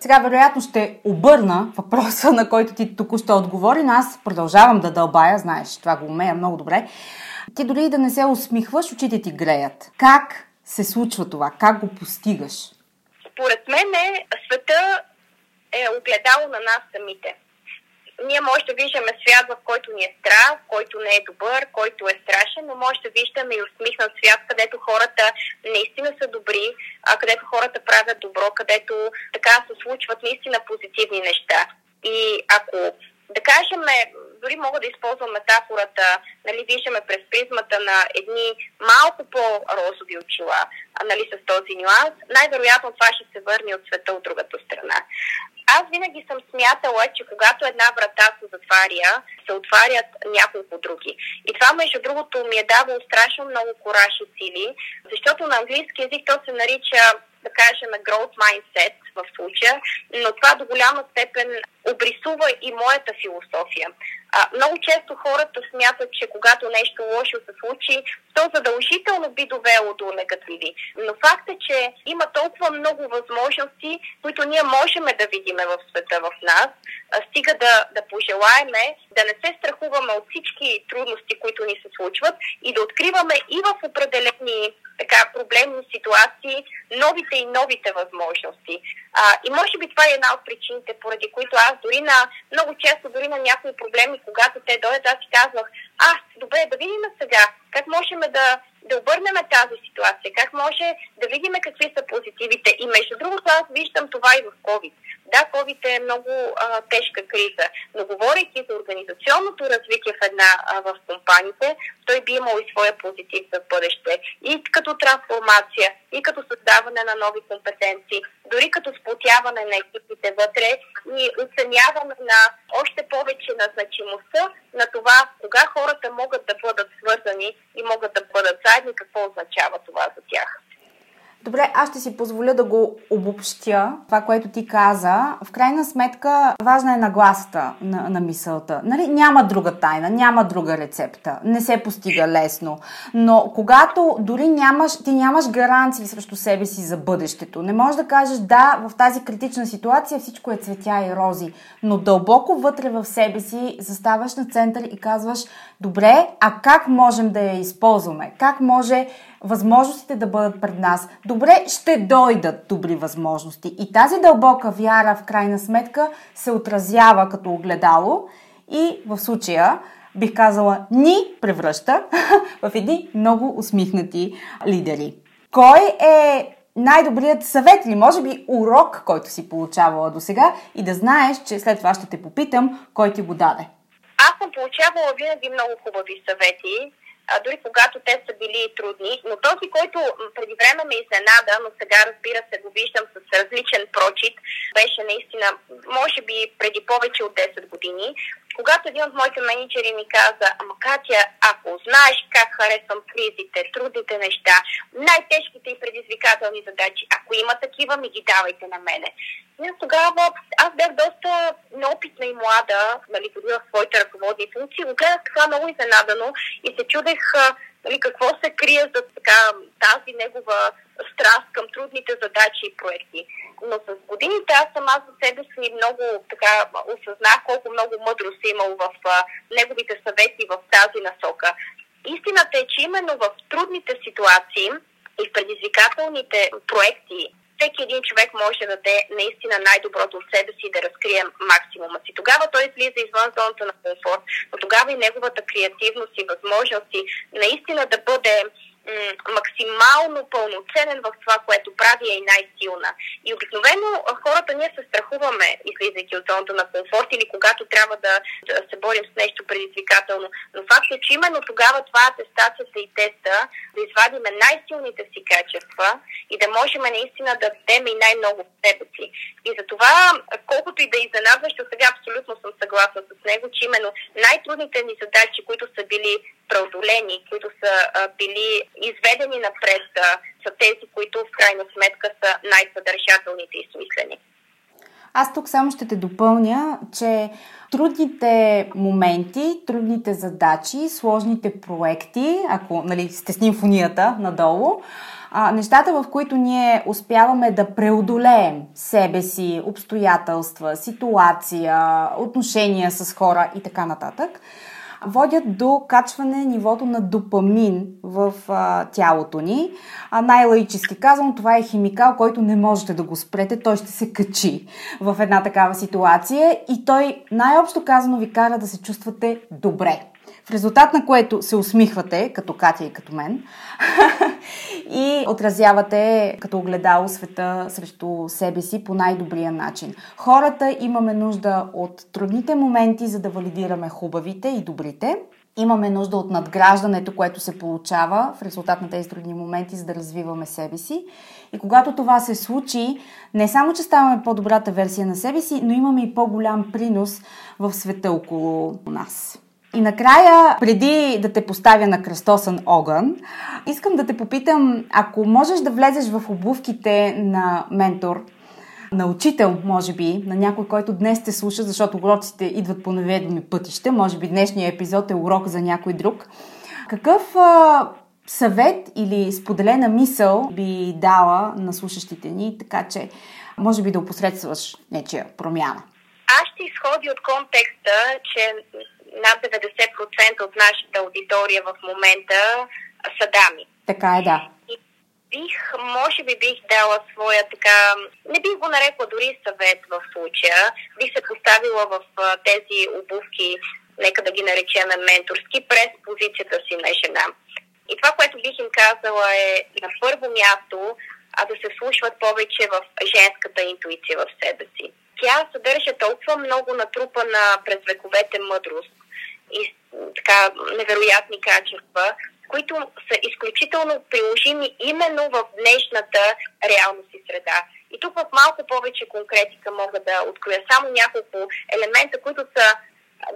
Сега, вероятно, ще обърна въпроса, на който ти току-що отговори, но аз продължавам да дълбая, знаеш, това го умея много добре. Ти дори да не се усмихваш, очите ти греят. Как се случва това? Как го постигаш? Според мен е, света е огледало на нас самите ние може да виждаме свят, в който ни е страх, който не е добър, който е страшен, но може да виждаме и усмихнат свят, където хората наистина са добри, а където хората правят добро, където така се случват наистина позитивни неща. И ако да кажем, дори мога да използвам метафората, нали, виждаме през призмата на едни малко по-розови очила, нали, с този нюанс, най-вероятно това ще се върне от света от другата страна. Аз винаги съм смятала, че когато една врата се затваря, се отварят няколко други. И това, между другото, ми е давало страшно много кораж и сили, защото на английски язик то се нарича да кажем, growth mindset в случая, но това до голяма степен обрисува и моята философия. А, много често хората смятат, че когато нещо лошо се случи, то задължително би довело до негативи. Но факт е, че има толкова много възможности, които ние можем да видиме в света в нас, а, стига да, да пожелаеме да не се страхуваме от всички трудности, които ни се случват и да откриваме и в определени така проблемни ситуации новите и новите възможности. А, и може би това е една от причините, поради които аз дори на, много често дори на някои проблеми, когато те дойдат, аз си казвах, а, добре, да видим сега, как можем да, да обърнем тази ситуация, как може да видим какви са позитивите. И между другото, аз виждам това и в COVID. Да, COVID е много а, тежка криза, но говорейки за организационното развитие в една а, в компаниите, той би имал и своя позитив за бъдеще. И като трансформация, и като създаване на нови компетенции, дори като сплотяване на екипите вътре и оценяване на още повече на значимостта на това, кога хората могат да бъдат свързани и могат да бъдат заедни, какво означава това за тях. Добре, аз ще си позволя да го обобщя, това, което ти каза. В крайна сметка, важна е нагласата на, на мисълта. Нали? Няма друга тайна, няма друга рецепта. Не се постига лесно. Но когато дори нямаш, ти нямаш гаранции срещу себе си за бъдещето, не можеш да кажеш да, в тази критична ситуация всичко е цветя и рози, но дълбоко вътре в себе си заставаш на център и казваш, добре, а как можем да я използваме? Как може възможностите да бъдат пред нас. Добре, ще дойдат добри възможности. И тази дълбока вяра, в крайна сметка, се отразява като огледало и в случая бих казала, ни превръща в едни много усмихнати лидери. Кой е най-добрият съвет или може би урок, който си получавала до сега и да знаеш, че след това ще те попитам, кой ти го даде? Аз съм получавала винаги много хубави съвети а, дори когато те са били трудни. Но този, който преди време ме изненада, но сега разбира се го виждам с различен прочит, беше наистина, може би преди повече от 10 години, когато един от моите менеджери ми каза, ама Катя, ако знаеш как харесвам кризите, трудните неща, най-тежките и предизвикателни задачи, ако има такива, ми ги давайте на мене. И тогава аз бях доста неопитна и млада, нали, в своите ръководни функции, го гледах така много изненадано и се чудех нали, какво се крие за така, тази негова страст към трудните задачи и проекти. Но с годините аз сама за себе си много така осъзнах колко много мъдрост е имал в а, неговите съвети в тази насока. Истината е, че именно в трудните ситуации и в предизвикателните проекти всеки един човек може да даде наистина най-доброто от себе си и да разкрие максимума си. Тогава той излиза извън зоната на комфорт, но тогава и неговата креативност и възможности наистина да бъде максимално пълноценен в това, което прави е и най-силна. И обикновено хората ние се страхуваме, излизайки от зоната на комфорт или когато трябва да, да се борим с нещо предизвикателно. Но факт е, че именно тогава това атестацията и теста да извадиме най-силните си качества и да можем наистина да дадем и най-много в себе си. И за това, колкото и да изненадващо, сега абсолютно съм съгласна с него, че именно най-трудните ни задачи, които са били преодолени, които са били изведени напред, а, са тези, които в крайна сметка са най-съдържателните и смислени. Аз тук само ще те допълня, че трудните моменти, трудните задачи, сложните проекти, ако нали, сте с нимфонията надолу, а, нещата, в които ние успяваме да преодолеем себе си, обстоятелства, ситуация, отношения с хора и така нататък, водят до качване нивото на допамин в а, тялото ни. А най-лаически казвам, това е химикал, който не можете да го спрете, той ще се качи в една такава ситуация и той най-общо казано ви кара да се чувствате добре. В резултат на което се усмихвате, като Катя и като мен, и отразявате като огледало света срещу себе си по най-добрия начин. Хората имаме нужда от трудните моменти, за да валидираме хубавите и добрите. Имаме нужда от надграждането, което се получава в резултат на тези трудни моменти, за да развиваме себе си. И когато това се случи, не само, че ставаме по-добрата версия на себе си, но имаме и по-голям принос в света около нас. И накрая, преди да те поставя на кръстосан огън, искам да те попитам, ако можеш да влезеш в обувките на ментор, на учител, може би, на някой, който днес те слуша, защото уроците идват по неведоми пътища, може би днешния епизод е урок за някой друг. Какъв а, съвет или споделена мисъл би дала на слушащите ни, така че може би да опосредстваш нечия промяна? Аз ще изходи от контекста, че над 90% от нашата аудитория в момента са дами. Така е, да. И бих, може би бих дала своя така, не бих го нарекла дори съвет в случая, бих се поставила в тези обувки, нека да ги наречем менторски, през позицията си на жена. И това, което бих им казала е на първо място, а да се слушват повече в женската интуиция в себе си. Тя съдържа толкова много натрупана през вековете мъдрост, и така невероятни качества, които са изключително приложими именно в днешната реалност и среда. И тук в малко повече конкретика мога да откроя само няколко елемента, които са,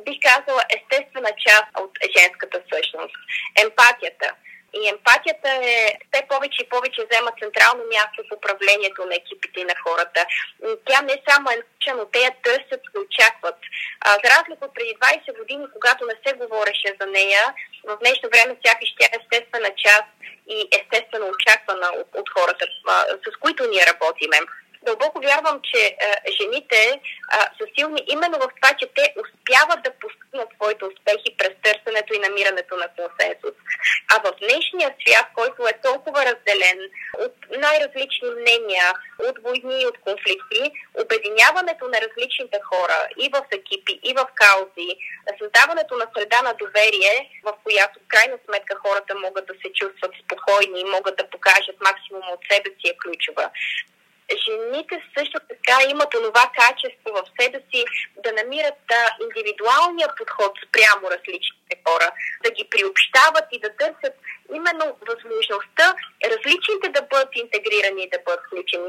бих казала, естествена част от женската същност. Емпатията – и емпатията е все повече и повече взема централно място в управлението на екипите и на хората. Тя не само е научена, но те я търсят и очакват. А, за разлика от преди 20 години, когато не се говореше за нея, в днешно време сякаш тя е естествена част и естествено очаквана от, от хората, а, с които ние работиме дълбоко вярвам, че а, жените а, са силни именно в това, че те успяват да постигнат своите успехи през търсенето и намирането на консенсус. А в днешния свят, който е толкова разделен от най-различни мнения, от войни и от конфликти, обединяването на различните хора и в екипи, и в каузи, създаването на среда на доверие, в която в крайна сметка хората могат да се чувстват спокойни и могат да покажат максимум от себе си е ключова жените също така имат това качество в себе си да намират индивидуалния подход спрямо различните хора, да ги приобщават и да търсят именно възможността различните да бъдат интегрирани и да бъдат включени.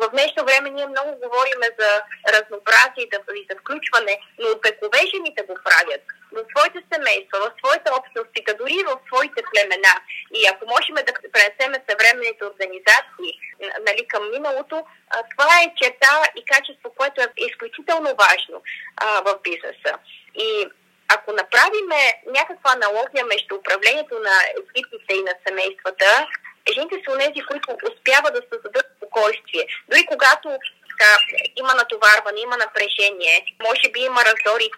В днешно време ние много говорим за разнообразие и за включване, но векове жените го правят в своите семейства, в своите общности, дори в своите племена. И ако можем да пренесем съвременните организации нали, към миналото, това е черта и качество, което е изключително важно а, в бизнеса. И ако направим някаква аналогия между управлението на екипите и на семействата, жените са тези, които успяват да създадат спокойствие. Дори когато така, има натоварване, има напрежение, може би има раздори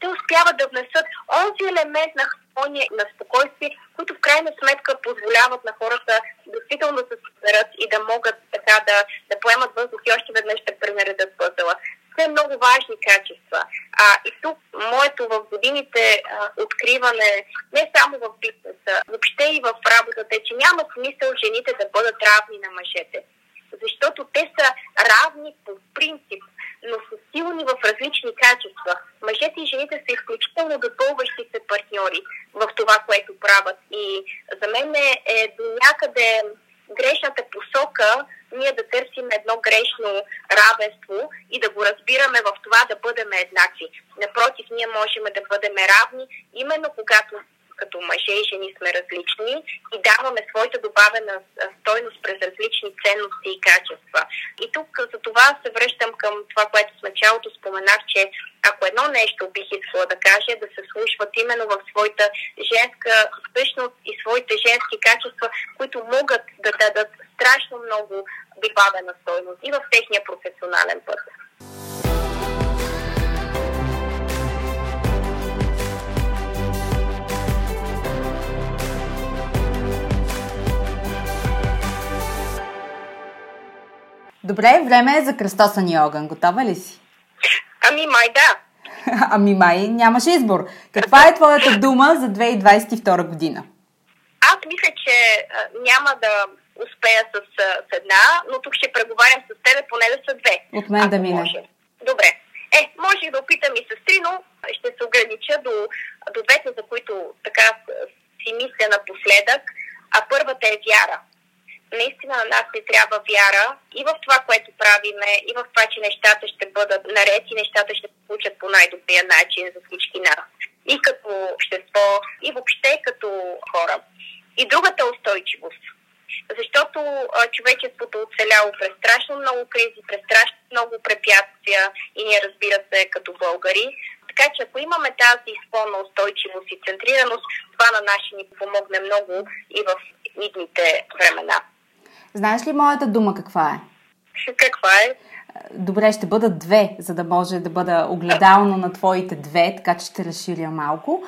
те успяват да внесат онзи елемент на хармония на спокойствие, които в крайна сметка позволяват на хората действително да се съберат и да могат така да, да поемат въздух и още веднъж да пренаредат пъзела. Все много важни качества. А, и тук моето в годините а, откриване, не само в бизнеса, въобще и в работата, е, че няма смисъл жените да бъдат равни на мъжете. Защото те са равни по принцип, но са силни в различни качества. Мъжете и жените са изключително допълващи се партньори в това, което правят. И за мен е, е до някъде грешната посока ние да търсим едно грешно равенство и да го разбираме в това да бъдем еднакви. Напротив, ние можем да бъдем равни, именно когато като мъже и жени сме различни и даваме своята добавена стойност през различни ценности и качества. Добре, време е за кръстосани огън. Готова ли си? Ами май да. ами май нямаш избор. Каква е твоята дума за 2022 година? Аз мисля, че няма да успея с, с една, но тук ще преговарям с тебе поне да са две. От мен да мине. Може. Добре. Е, може да опитам и с три, но ще се огранича до, до двете, за които така си мисля напоследък. А първата е вяра наистина на нас ни трябва вяра и в това, което правиме, и в това, че нещата ще бъдат наред и нещата ще се случат по най-добрия начин за всички нас. И като общество, и въобще като хора. И другата устойчивост. Защото а, човечеството оцеляло през страшно много кризи, през страшно много препятствия и ние разбира се като българи. Така че ако имаме тази изпълна устойчивост и центрираност, това на наши ни помогне много и в идните времена. Знаеш ли моята дума каква е? Каква е? Добре, ще бъдат две, за да може да бъда огледално на твоите две, така че ще разширя малко.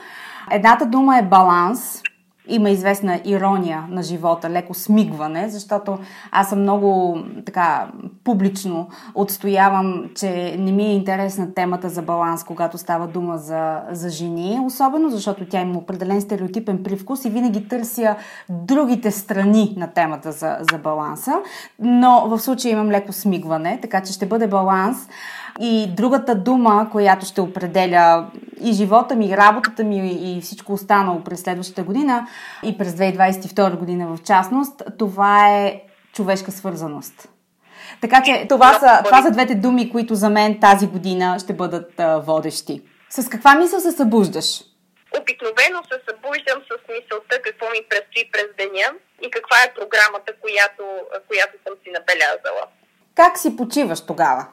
Едната дума е баланс има известна ирония на живота, леко смигване, защото аз съм много така публично отстоявам, че не ми е интересна темата за баланс, когато става дума за, за жени, особено защото тя има определен стереотипен привкус и винаги търся другите страни на темата за, за баланса, но в случая имам леко смигване, така че ще бъде баланс. И другата дума, която ще определя и живота ми, и работата ми, и всичко останало през следващата година, и през 2022 година в частност, това е човешка свързаност. Така че това са, това са двете думи, които за мен тази година ще бъдат а, водещи. С каква мисъл се събуждаш? Обикновено се събуждам с мисълта какво ми предстои през деня и каква е програмата, която, която съм си набелязала. Как си почиваш тогава?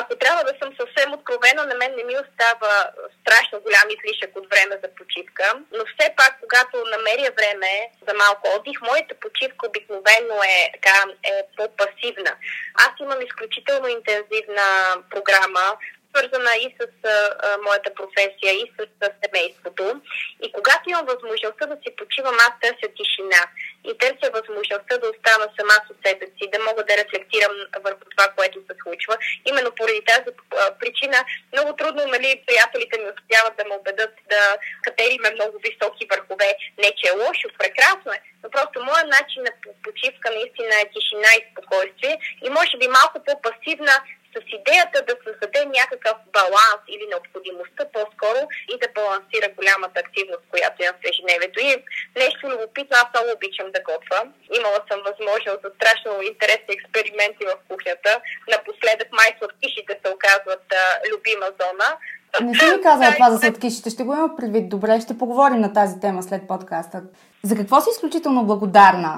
Ако трябва да съм съвсем откровена, на мен не ми остава страшно голям излишък от време за почивка, но все пак, когато намеря време за малко отдих, моята почивка обикновено е, така, е по-пасивна. Аз имам изключително интензивна програма, свързана и с а, моята професия, и с а, семейството. И когато имам възможността да си почивам, аз търся тишина и търся възможността да остана сама с себе си, да мога да рефлектирам върху това, което се случва. Именно поради тази а, причина много трудно, нали, приятелите ми успяват да ме убедат да катериме много високи върхове. Не, че е лошо, прекрасно е, но просто моят начин на почивка наистина е тишина и спокойствие и може би малко по-пасивна идеята да създаде някакъв баланс или необходимостта по-скоро и да балансира голямата активност, която имам в ежедневието. И нещо любопитно, аз много обичам да готвя. Имала съм възможност за страшно интересни експерименти в кухнята. Напоследък май сладкишите се оказват а, любима зона. Не си ми казала това за сладкишите. Ще го има предвид. Добре, ще поговорим на тази тема след подкаста. За какво си изключително благодарна?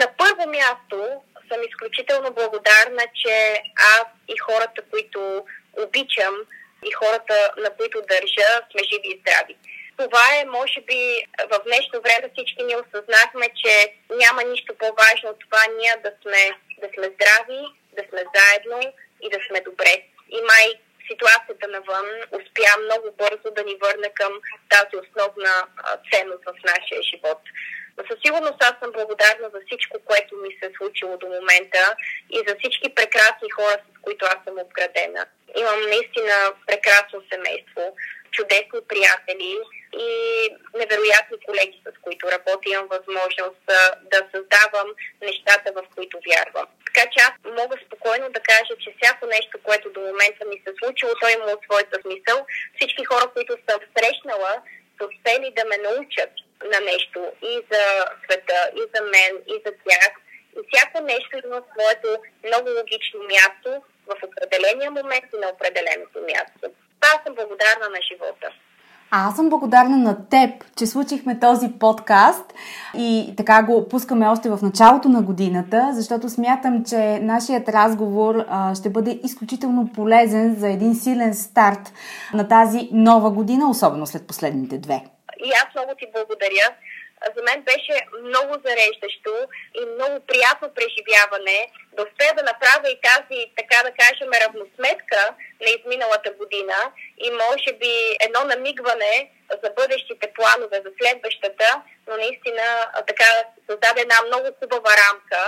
На първо място съм изключително благодарна, че аз и хората, които обичам, и хората, на които държа, сме живи и здрави. Това е, може би, в днешно време всички ни осъзнахме, че няма нищо по-важно от това ние да сме, да сме здрави, да сме заедно и да сме добре. И май ситуацията навън успя много бързо да ни върне към тази основна ценност в нашия живот. Със сигурност аз съм благодарна за всичко, което ми се е случило до момента и за всички прекрасни хора, с които аз съм обградена. Имам наистина прекрасно семейство, чудесни приятели и невероятни колеги, с които работя. Имам възможност да създавам нещата, в които вярвам. Така че аз мога спокойно да кажа, че всяко нещо, което до момента ми се случило, то има своята смисъл. Всички хора, които съм срещнала, са успели да ме научат на нещо и за света, и за мен, и за тях. И всяко нещо има своето много логично място в определения момент и на определеното място. Аз съм благодарна на живота. А аз съм благодарна на теб, че случихме този подкаст и така го пускаме още в началото на годината, защото смятам, че нашият разговор а, ще бъде изключително полезен за един силен старт на тази нова година, особено след последните две. И аз много ти благодаря. За мен беше много зареждащо и много приятно преживяване да успея да направя и тази, така да кажем, равносметка на изминалата година. И може би едно намигване за бъдещите планове за следващата, но наистина така създаде една много хубава рамка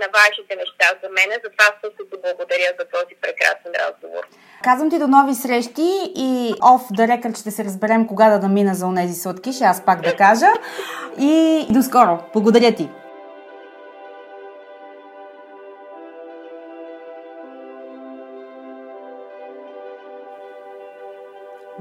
на важните неща за мен. Затова също ти благодаря за този прекрасен разговор. Казвам ти до нови срещи и оф да рекър ще се разберем кога да намина за онези сладки, ще аз пак да кажа. И до скоро. Благодаря ти.